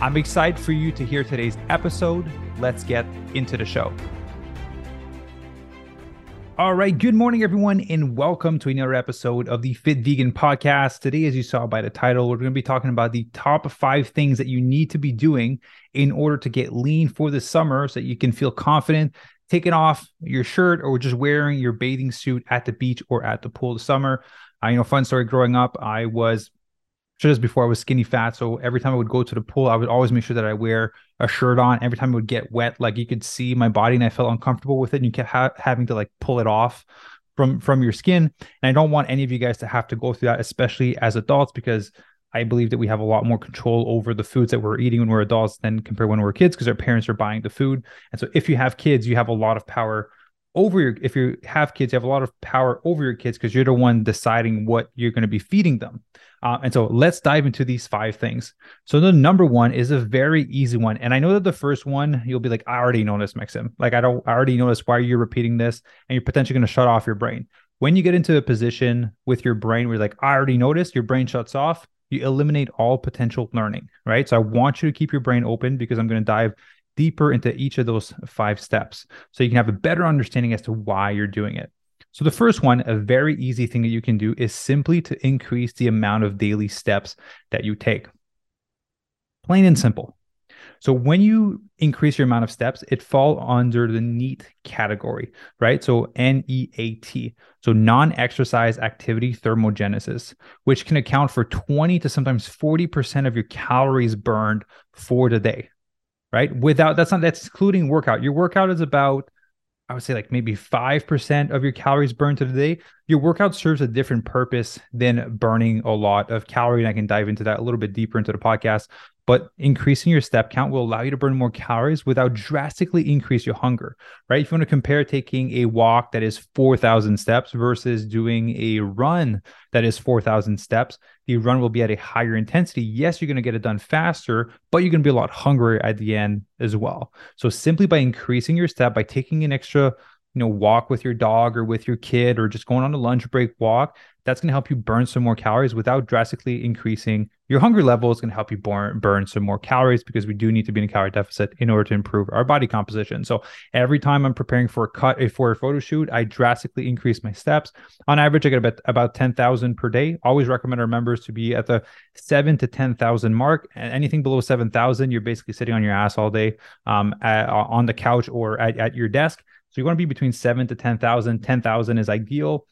I'm excited for you to hear today's episode. Let's get into the show. All right. Good morning, everyone, and welcome to another episode of the Fit Vegan Podcast. Today, as you saw by the title, we're going to be talking about the top five things that you need to be doing in order to get lean for the summer so that you can feel confident taking off your shirt or just wearing your bathing suit at the beach or at the pool this summer. Uh, you know, fun story growing up, I was just before I was skinny fat. So every time I would go to the pool, I would always make sure that I wear a shirt on. Every time it would get wet, like you could see my body and I felt uncomfortable with it. And you kept ha- having to like pull it off from from your skin. And I don't want any of you guys to have to go through that, especially as adults, because I believe that we have a lot more control over the foods that we're eating when we're adults than compared when we're kids, because our parents are buying the food. And so if you have kids, you have a lot of power over your if you have kids you have a lot of power over your kids because you're the one deciding what you're going to be feeding them. Uh, and so let's dive into these five things. So the number one is a very easy one and i know that the first one you'll be like i already know this Maxime. Like i don't i already know this. Why you're repeating this? And you're potentially going to shut off your brain. When you get into a position with your brain where you're like i already noticed your brain shuts off you eliminate all potential learning right? So i want you to keep your brain open because i'm going to dive deeper into each of those five steps so you can have a better understanding as to why you're doing it. So, the first one, a very easy thing that you can do is simply to increase the amount of daily steps that you take. Plain and simple. So when you increase your amount of steps, it fall under the NEAT category, right? So N E A T. So non-exercise activity thermogenesis, which can account for 20 to sometimes 40% of your calories burned for the day right? Without that's not that's excluding workout. Your workout is about I would say like maybe 5% of your calories burned to the day. Your workout serves a different purpose than burning a lot of calorie. And I can dive into that a little bit deeper into the podcast but increasing your step count will allow you to burn more calories without drastically increase your hunger right? If you want to compare taking a walk that is 4000 steps versus doing a run that is 4000 steps the run will be at a higher intensity. Yes you're going to get it done faster but you're going to be a lot hungrier at the end as well. So simply by increasing your step by taking an extra you know walk with your dog or with your kid or just going on a lunch break walk that's going to help you burn some more calories without drastically increasing your hunger level is going to help you burn, burn some more calories because we do need to be in a calorie deficit in order to improve our body composition. So every time I'm preparing for a cut for a photo shoot, I drastically increase my steps. On average, I get about about 10,000 per day. Always recommend our members to be at the seven to 10,000 mark. And anything below 7,000, you're basically sitting on your ass all day um, at, on the couch or at, at your desk. So you want to be between seven to 10,000. 10,000 is ideal.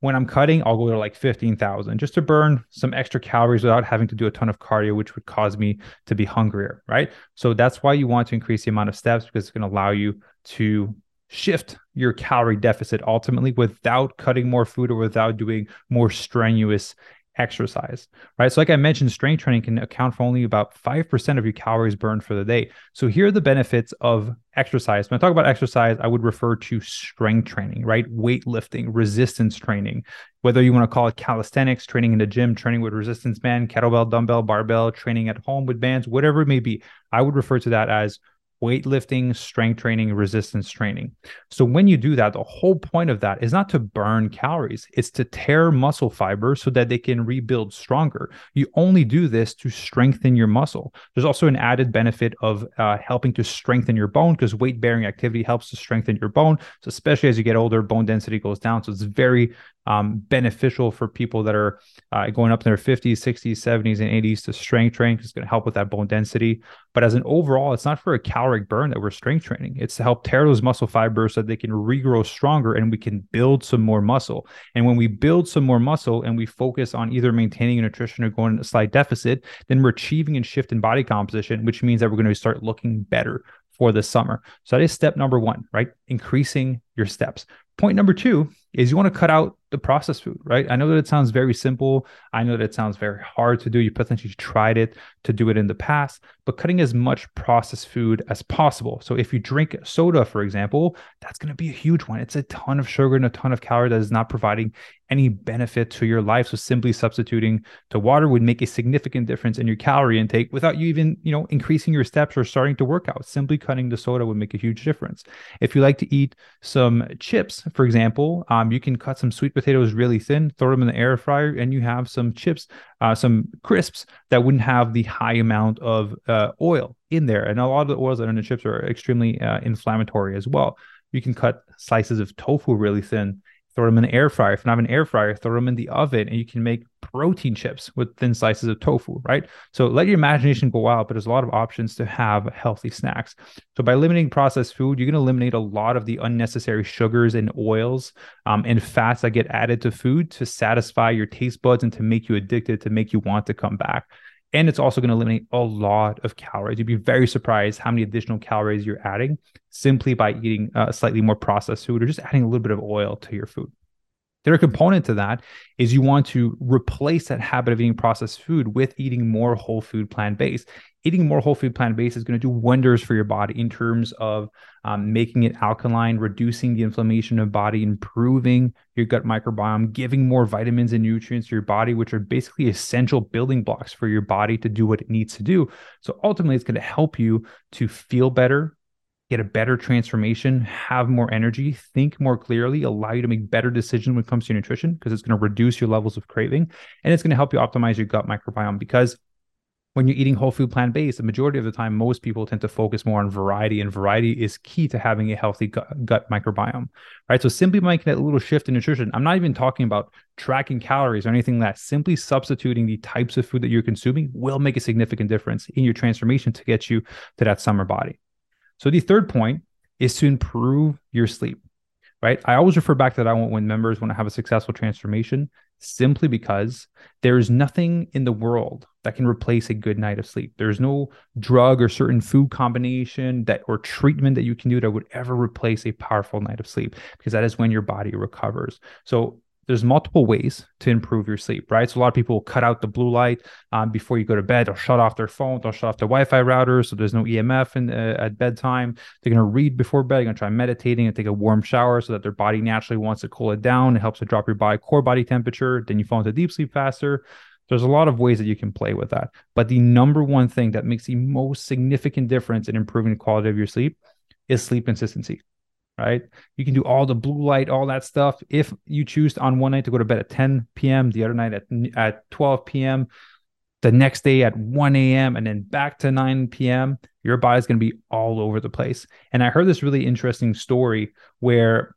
When I'm cutting, I'll go to like 15,000 just to burn some extra calories without having to do a ton of cardio, which would cause me to be hungrier, right? So that's why you want to increase the amount of steps because it's going to allow you to shift your calorie deficit ultimately without cutting more food or without doing more strenuous exercise, right? So, like I mentioned, strength training can account for only about 5% of your calories burned for the day. So, here are the benefits of exercise. When I talk about exercise, I would refer to strength training, right? Weightlifting, resistance training, whether you want to call it calisthenics, training in the gym, training with resistance band, kettlebell, dumbbell, barbell, training at home with bands, whatever it may be. I would refer to that as weightlifting, strength training, resistance training. So when you do that, the whole point of that is not to burn calories, it's to tear muscle fibers so that they can rebuild stronger. You only do this to strengthen your muscle. There's also an added benefit of uh, helping to strengthen your bone because weight bearing activity helps to strengthen your bone. So especially as you get older, bone density goes down. So it's very um, beneficial for people that are uh, going up in their 50s, 60s, 70s, and 80s to strength train because it's going to help with that bone density. But as an overall, it's not for a caloric burn that we're strength training. It's to help tear those muscle fibers so they can regrow stronger and we can build some more muscle. And when we build some more muscle and we focus on either maintaining a nutrition or going in a slight deficit, then we're achieving and shifting body composition, which means that we're going to start looking better for the summer. So that is step number one, right? Increasing your steps. Point number two is you want to cut out the processed food, right? I know that it sounds very simple. I know that it sounds very hard to do. You potentially tried it to do it in the past, but cutting as much processed food as possible. So if you drink soda, for example, that's going to be a huge one. It's a ton of sugar and a ton of calorie that is not providing any benefit to your life. So simply substituting to water would make a significant difference in your calorie intake without you even, you know, increasing your steps or starting to work out. Simply cutting the soda would make a huge difference. If you like to eat some chips, for example, um, you can cut some sweet potatoes really thin, throw them in the air fryer, and you have some chips, uh, some crisps that wouldn't have the high amount of uh, oil in there. And a lot of the oils that are in the chips are extremely uh, inflammatory as well. You can cut slices of tofu really thin throw them in an air fryer. If have an air fryer, throw them in the oven and you can make protein chips with thin slices of tofu, right? So let your imagination go wild, but there's a lot of options to have healthy snacks. So by limiting processed food, you're going to eliminate a lot of the unnecessary sugars and oils um, and fats that get added to food to satisfy your taste buds and to make you addicted, to make you want to come back. And it's also going to eliminate a lot of calories. You'd be very surprised how many additional calories you're adding simply by eating uh, slightly more processed food or just adding a little bit of oil to your food. The other component to that is you want to replace that habit of eating processed food with eating more whole food plant based. Eating more whole food plant based is going to do wonders for your body in terms of um, making it alkaline, reducing the inflammation of body, improving your gut microbiome, giving more vitamins and nutrients to your body, which are basically essential building blocks for your body to do what it needs to do. So ultimately, it's going to help you to feel better, get a better transformation, have more energy, think more clearly, allow you to make better decisions when it comes to your nutrition because it's going to reduce your levels of craving and it's going to help you optimize your gut microbiome because when you're eating whole food plant based, the majority of the time, most people tend to focus more on variety, and variety is key to having a healthy gut, gut microbiome, right? So simply making that little shift in nutrition, I'm not even talking about tracking calories or anything like that. Simply substituting the types of food that you're consuming will make a significant difference in your transformation to get you to that summer body. So the third point is to improve your sleep, right? I always refer back to that I want when members want to have a successful transformation simply because there is nothing in the world that can replace a good night of sleep. There's no drug or certain food combination that or treatment that you can do that would ever replace a powerful night of sleep because that is when your body recovers. So there's multiple ways to improve your sleep, right? So a lot of people will cut out the blue light um, before you go to bed. They'll shut off their phone. They'll shut off their Wi-Fi router, so there's no EMF in, uh, at bedtime. They're to read before bed. They're to try meditating and take a warm shower so that their body naturally wants to cool it down. It helps to drop your body core body temperature. Then you fall into deep sleep faster. There's a lot of ways that you can play with that. But the number one thing that makes the most significant difference in improving the quality of your sleep is sleep consistency right? You can do all the blue light, all that stuff. If you choose on one night to go to bed at 10 p.m., the other night at, at 12 p.m., the next day at 1 a.m., and then back to 9 p.m., your body's going to be all over the place. And I heard this really interesting story where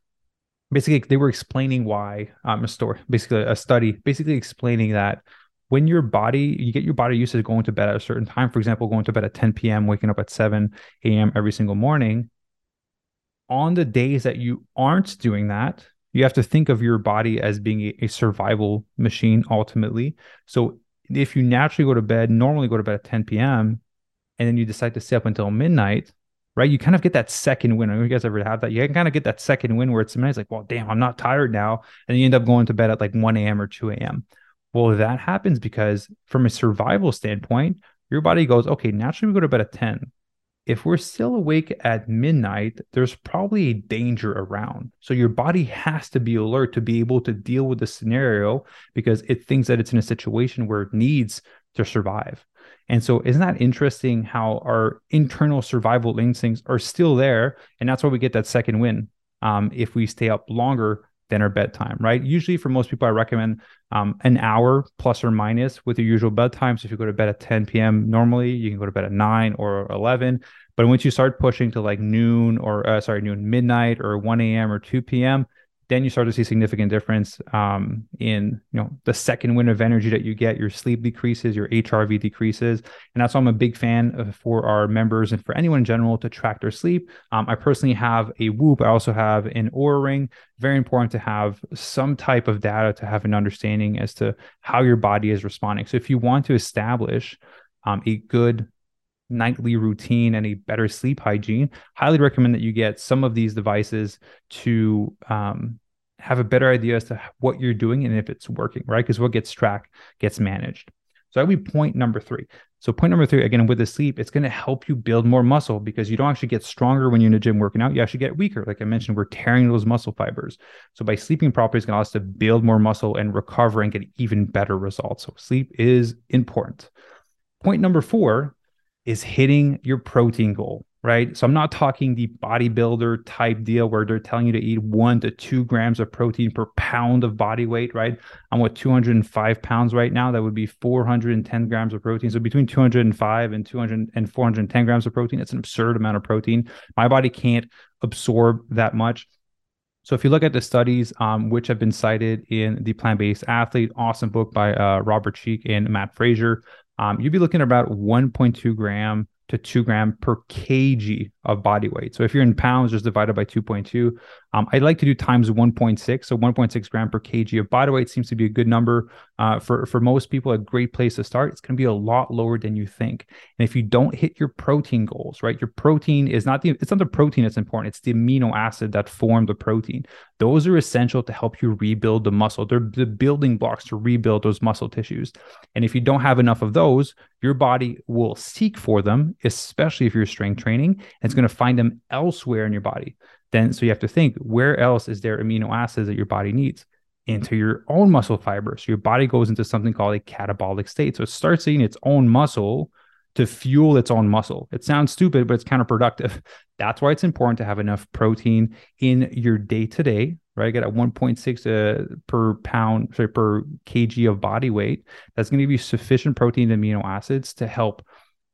basically they were explaining why um, a story, basically a study, basically explaining that when your body you get your body used to going to bed at a certain time for example going to bed at 10 p.m waking up at 7 a.m every single morning on the days that you aren't doing that, you have to think of your body as being a, survival machine ultimately. So if you naturally go to bed, normally go to bed at 10 p.m., and then you decide to stay up until midnight, right? You kind of get that second win. I you guys ever have that. You can kind of get that second win where it's midnight. It's like, well, damn, I'm not tired now. And you end up going to bed at like 1 a.m. or 2 a.m. Well, that happens because from a survival standpoint, your body goes, okay, naturally we go to bed at 10 if we're still awake at midnight, there's probably a danger around. So your body has to be alert to be able to deal with the scenario because it thinks that it's in a situation where it needs to survive. And so, isn't that interesting how our internal survival instincts are still there? And that's why we get that second win um, if we stay up longer our bedtime, right? Usually, for most people, I recommend um, an hour plus or minus with your usual bedtime. So if you go to bed at 10 p.m. normally, you can go to bed at 9 or 11. But once you start pushing to like noon or uh, sorry, noon midnight or 1 a.m. or 2 p.m., then you start to see significant difference um, in you know the second wind of energy that you get. Your sleep decreases, your HRV decreases, and that's why I'm a big fan of, for our members and for anyone in general to track their sleep. Um, I personally have a Whoop. I also have an Oura Ring. Very important to have some type of data to have an understanding as to how your body is responding. So if you want to establish um, a good nightly routine and a better sleep hygiene, highly recommend that you get some of these devices to um, have a better idea as to what you're doing and if it's working, right? Because what gets tracked gets managed. So that would be point number three. So point number three, again, with the sleep, it's going to help you build more muscle because you don't actually get stronger when you're in the gym working out. You actually get weaker. Like I mentioned, we're tearing those muscle fibers. So by sleeping properly, it's going to allow us to build more muscle and recover and get even better results. So sleep is important. Point number four is hitting your protein goal right? So I'm not talking the bodybuilder type deal where they're telling you to eat one to two grams of protein per pound of body weight, right? I'm with 205 pounds right now. That would be 410 grams of protein. So between 205 and 200 and 410 grams of protein, it's an absurd amount of protein. My body can't absorb that much. So if you look at the studies, um, which have been cited in the Plant Based Athlete, awesome book by uh, Robert Cheeke and Matt Frazier, um, you'd be looking at about 1.2 gram to two gram per kg of body weight. So if you're in pounds, just divided by 2.2. Um, I'd like to do times 1.6. So 1.6 gram per kg of body weight seems to be a good number uh, for, for most people, a great place to start. It's going to be a lot lower than you think. And if you don't hit your protein goals, right, your protein is not the, it's not the protein that's important. It's the amino acid that form the protein. Those are essential to help you rebuild the muscle. They're the building blocks to rebuild those muscle tissues. And if you don't have enough of those, your body will seek for them, especially if you're strength training, it's going to find them elsewhere in your body. Then so you have to think where else is there amino acids that your body needs? Into your own muscle fiber. So your body goes into something called a catabolic state. So it starts eating its own muscle to fuel its own muscle. It sounds stupid but it's counterproductive. That's why it's important to have enough protein in your day to day right? Get at 1.6 uh, per pound sorry per kg of body weight. That's going to give you sufficient protein and amino acids to help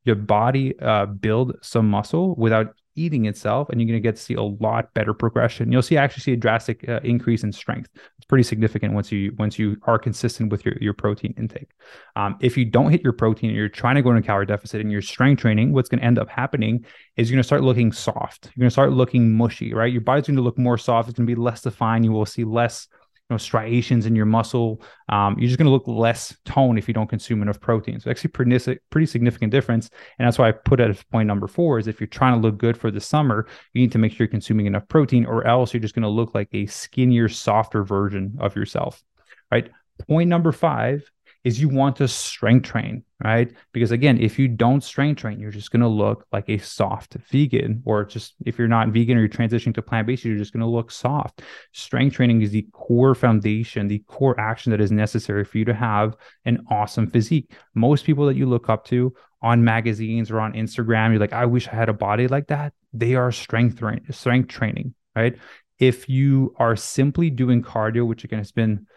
your body uh, build some muscle without eating itself and you're going to get to see a lot better progression. You'll see actually see a drastic uh, increase in strength pretty significant once you once you are consistent with your, your protein intake. Um, if you don't hit your protein and you're trying to go in a calorie deficit and you're strength training what's going to end up happening is you're going to start looking soft. You're going to start looking mushy right? Your body's going to look more soft. It's going to be less defined. You will see less know striations in your muscle. Um, you're just going to look less toned if you don't consume enough protein. So actually, pretty pretty significant difference. And that's why I put it as point number four is if you're trying to look good for the summer, you need to make sure you're consuming enough protein, or else you're just going to look like a skinnier, softer version of yourself. Right. Point number five is you want to strength train, right? Because again, if you don't strength train, you're just going to look like a soft vegan, or just if you're not vegan or you're transitioning to plant based, you're just going to look soft. Strength training is the core foundation, the core action that is necessary for you to have an awesome physique. Most people that you look up to on magazines or on Instagram, you're like, I wish I had a body like that. They are strength, tra- strength training, right? If you are simply doing cardio, which again has been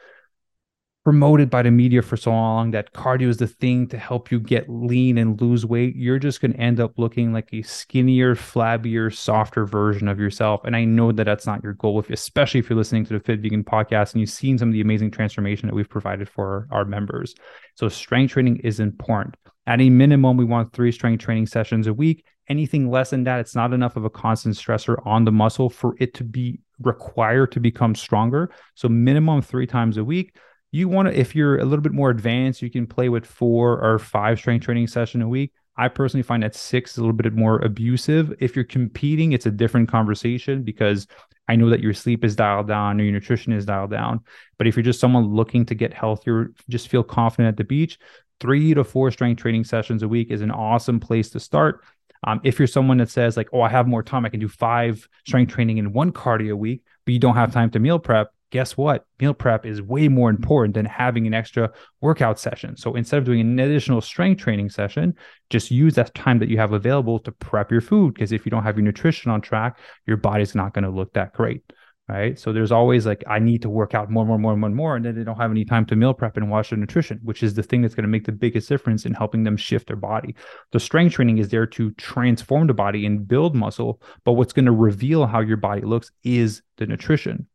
promoted by the media for so long that cardio is the thing to help you get lean and lose weight, you're just going to end up looking like a skinnier, flabbier, softer version of yourself. And I know that that's not your goal, if, especially if you're listening to the Fit Vegan podcast and you've seen some of the amazing transformation that we've provided for our members. So, strength training is important. At a minimum, we want three strength training sessions a week. Anything less than that, it's not enough of a constant stressor on the muscle for it to be required to become stronger. So, minimum three times a week you want to if you're a little bit more advanced you can play with four or five strength training session a week. I personally find that six is a little bit more abusive. If you're competing it's a different conversation because i know that your sleep is dialed down or your nutrition is dialed down. But if you're just someone looking to get healthier just feel confident at the beach three to four strength training sessions a week is an awesome place to start. Um, if you're someone that says like oh i have more time. I can do five strength training in one cardio week but you don't have time to meal prep guess what? Meal prep is way more important than having an extra workout session. So instead of doing an additional strength training session, just use that time that you have available to prep your food. Because if you don't have your nutrition on track, your body's not going to look that great. Right. So there's always like, I need to work out more, more, more, more, more. And then they don't have any time to meal prep and watch their nutrition, which is the thing that's going to make the biggest difference in helping them shift their body. The strength training is there to transform the body and build muscle. But what's going to reveal how your body looks is the nutrition.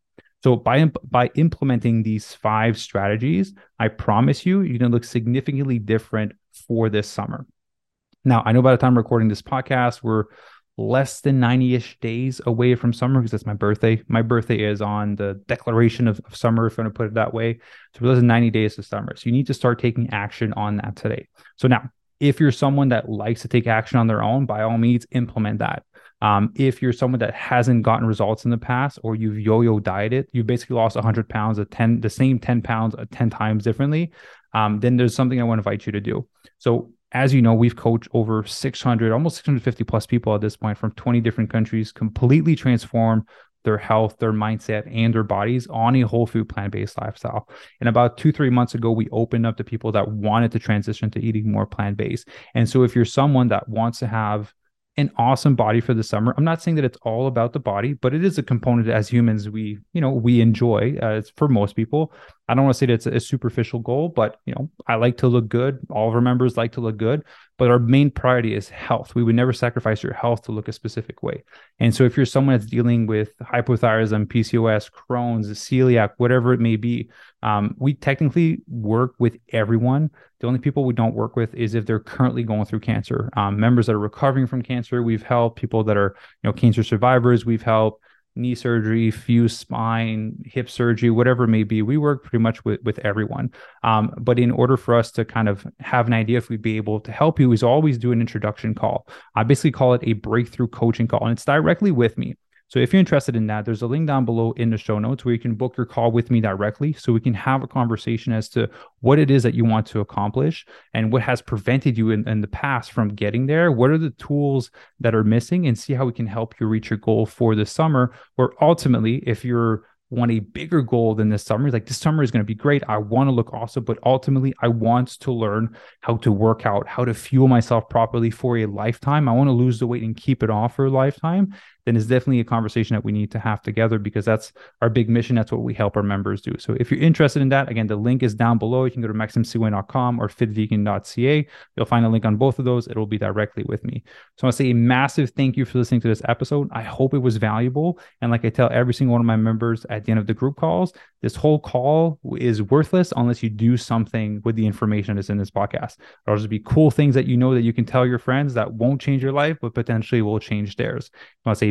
So by by implementing these five strategies, I promise you, you're to look significantly different for this summer. Now, I know by the time I'm recording this podcast, we're less than 90-ish days away from summer because that's my birthday. My birthday is on the declaration of, of summer, if I'm going to put it that way. So less than 90 days to summer. So you need to start taking action on that today. So now, if you're someone that likes to take action on their own, by all means, implement that. Um, if you're someone that hasn't gotten results in the past or you've yo-yo dieted, you basically lost 100 pounds at 10, the same 10 pounds 10 times differently, um, then there's something I want to invite you to do. So as you know, we've coached over 600, almost 650 plus people at this point from 20 different countries, completely transform their health, their mindset, and their bodies on a whole food plant based lifestyle. And about two, three months ago, we opened up to people that wanted to transition to eating more plant based. And so, if you're someone that wants to have an awesome body for the summer. I'm not saying that it's all about the body, but it is a component as humans we, you know, we enjoy. Uh, it's for most people. I don't want to say that it's a, superficial goal, but you know, I like to look good. All of our members like to look good, but our main priority is health. We would never sacrifice your health to look a specific way. And so, if you're someone that's dealing with hypothyroidism, PCOS, Crohn's, celiac, whatever it may be, um, we technically work with everyone. The only people we don't work with is if they're currently going through cancer. Um, members that are recovering from cancer, we've helped. People that are, you know, cancer survivors, we've helped knee surgery, fused spine, hip surgery, whatever it may be. We work pretty much with, with everyone. Um, but in order for us to kind of have an idea if we'd be able to help you, is always do an introduction call. I basically call it a breakthrough coaching call, and it's directly with me. So if you're interested in that, there's a link down below in the show notes where you can book your call with me directly so we can have a conversation as to what it is that you want to accomplish and what has prevented you in, in the past from getting there. What are the tools that are missing and see how we can help you reach your goal for the summer. Or ultimately, if you're want a bigger goal than this summer. Like this summer is going to be great. I want to look awesome, but ultimately I want to learn how to work out, how to fuel myself properly for a lifetime. I want to lose the weight and keep it off for a lifetime. Then it's definitely a conversation that we need to have together because that's our big mission. That's what we help our members do. So if you're interested in that, again, the link is down below. You can go to maximcway.com or fitvegan.ca. You'll find a link on both of those. It'll be directly with me. So I want to say a massive thank you for listening to this episode. I hope it was valuable. And like I tell every single one of my members at the end of the group calls, this whole call is worthless unless you do something with the information that's in this podcast. There'll just be cool things that you know that you can tell your friends that won't change your life, but potentially will change theirs. I want to say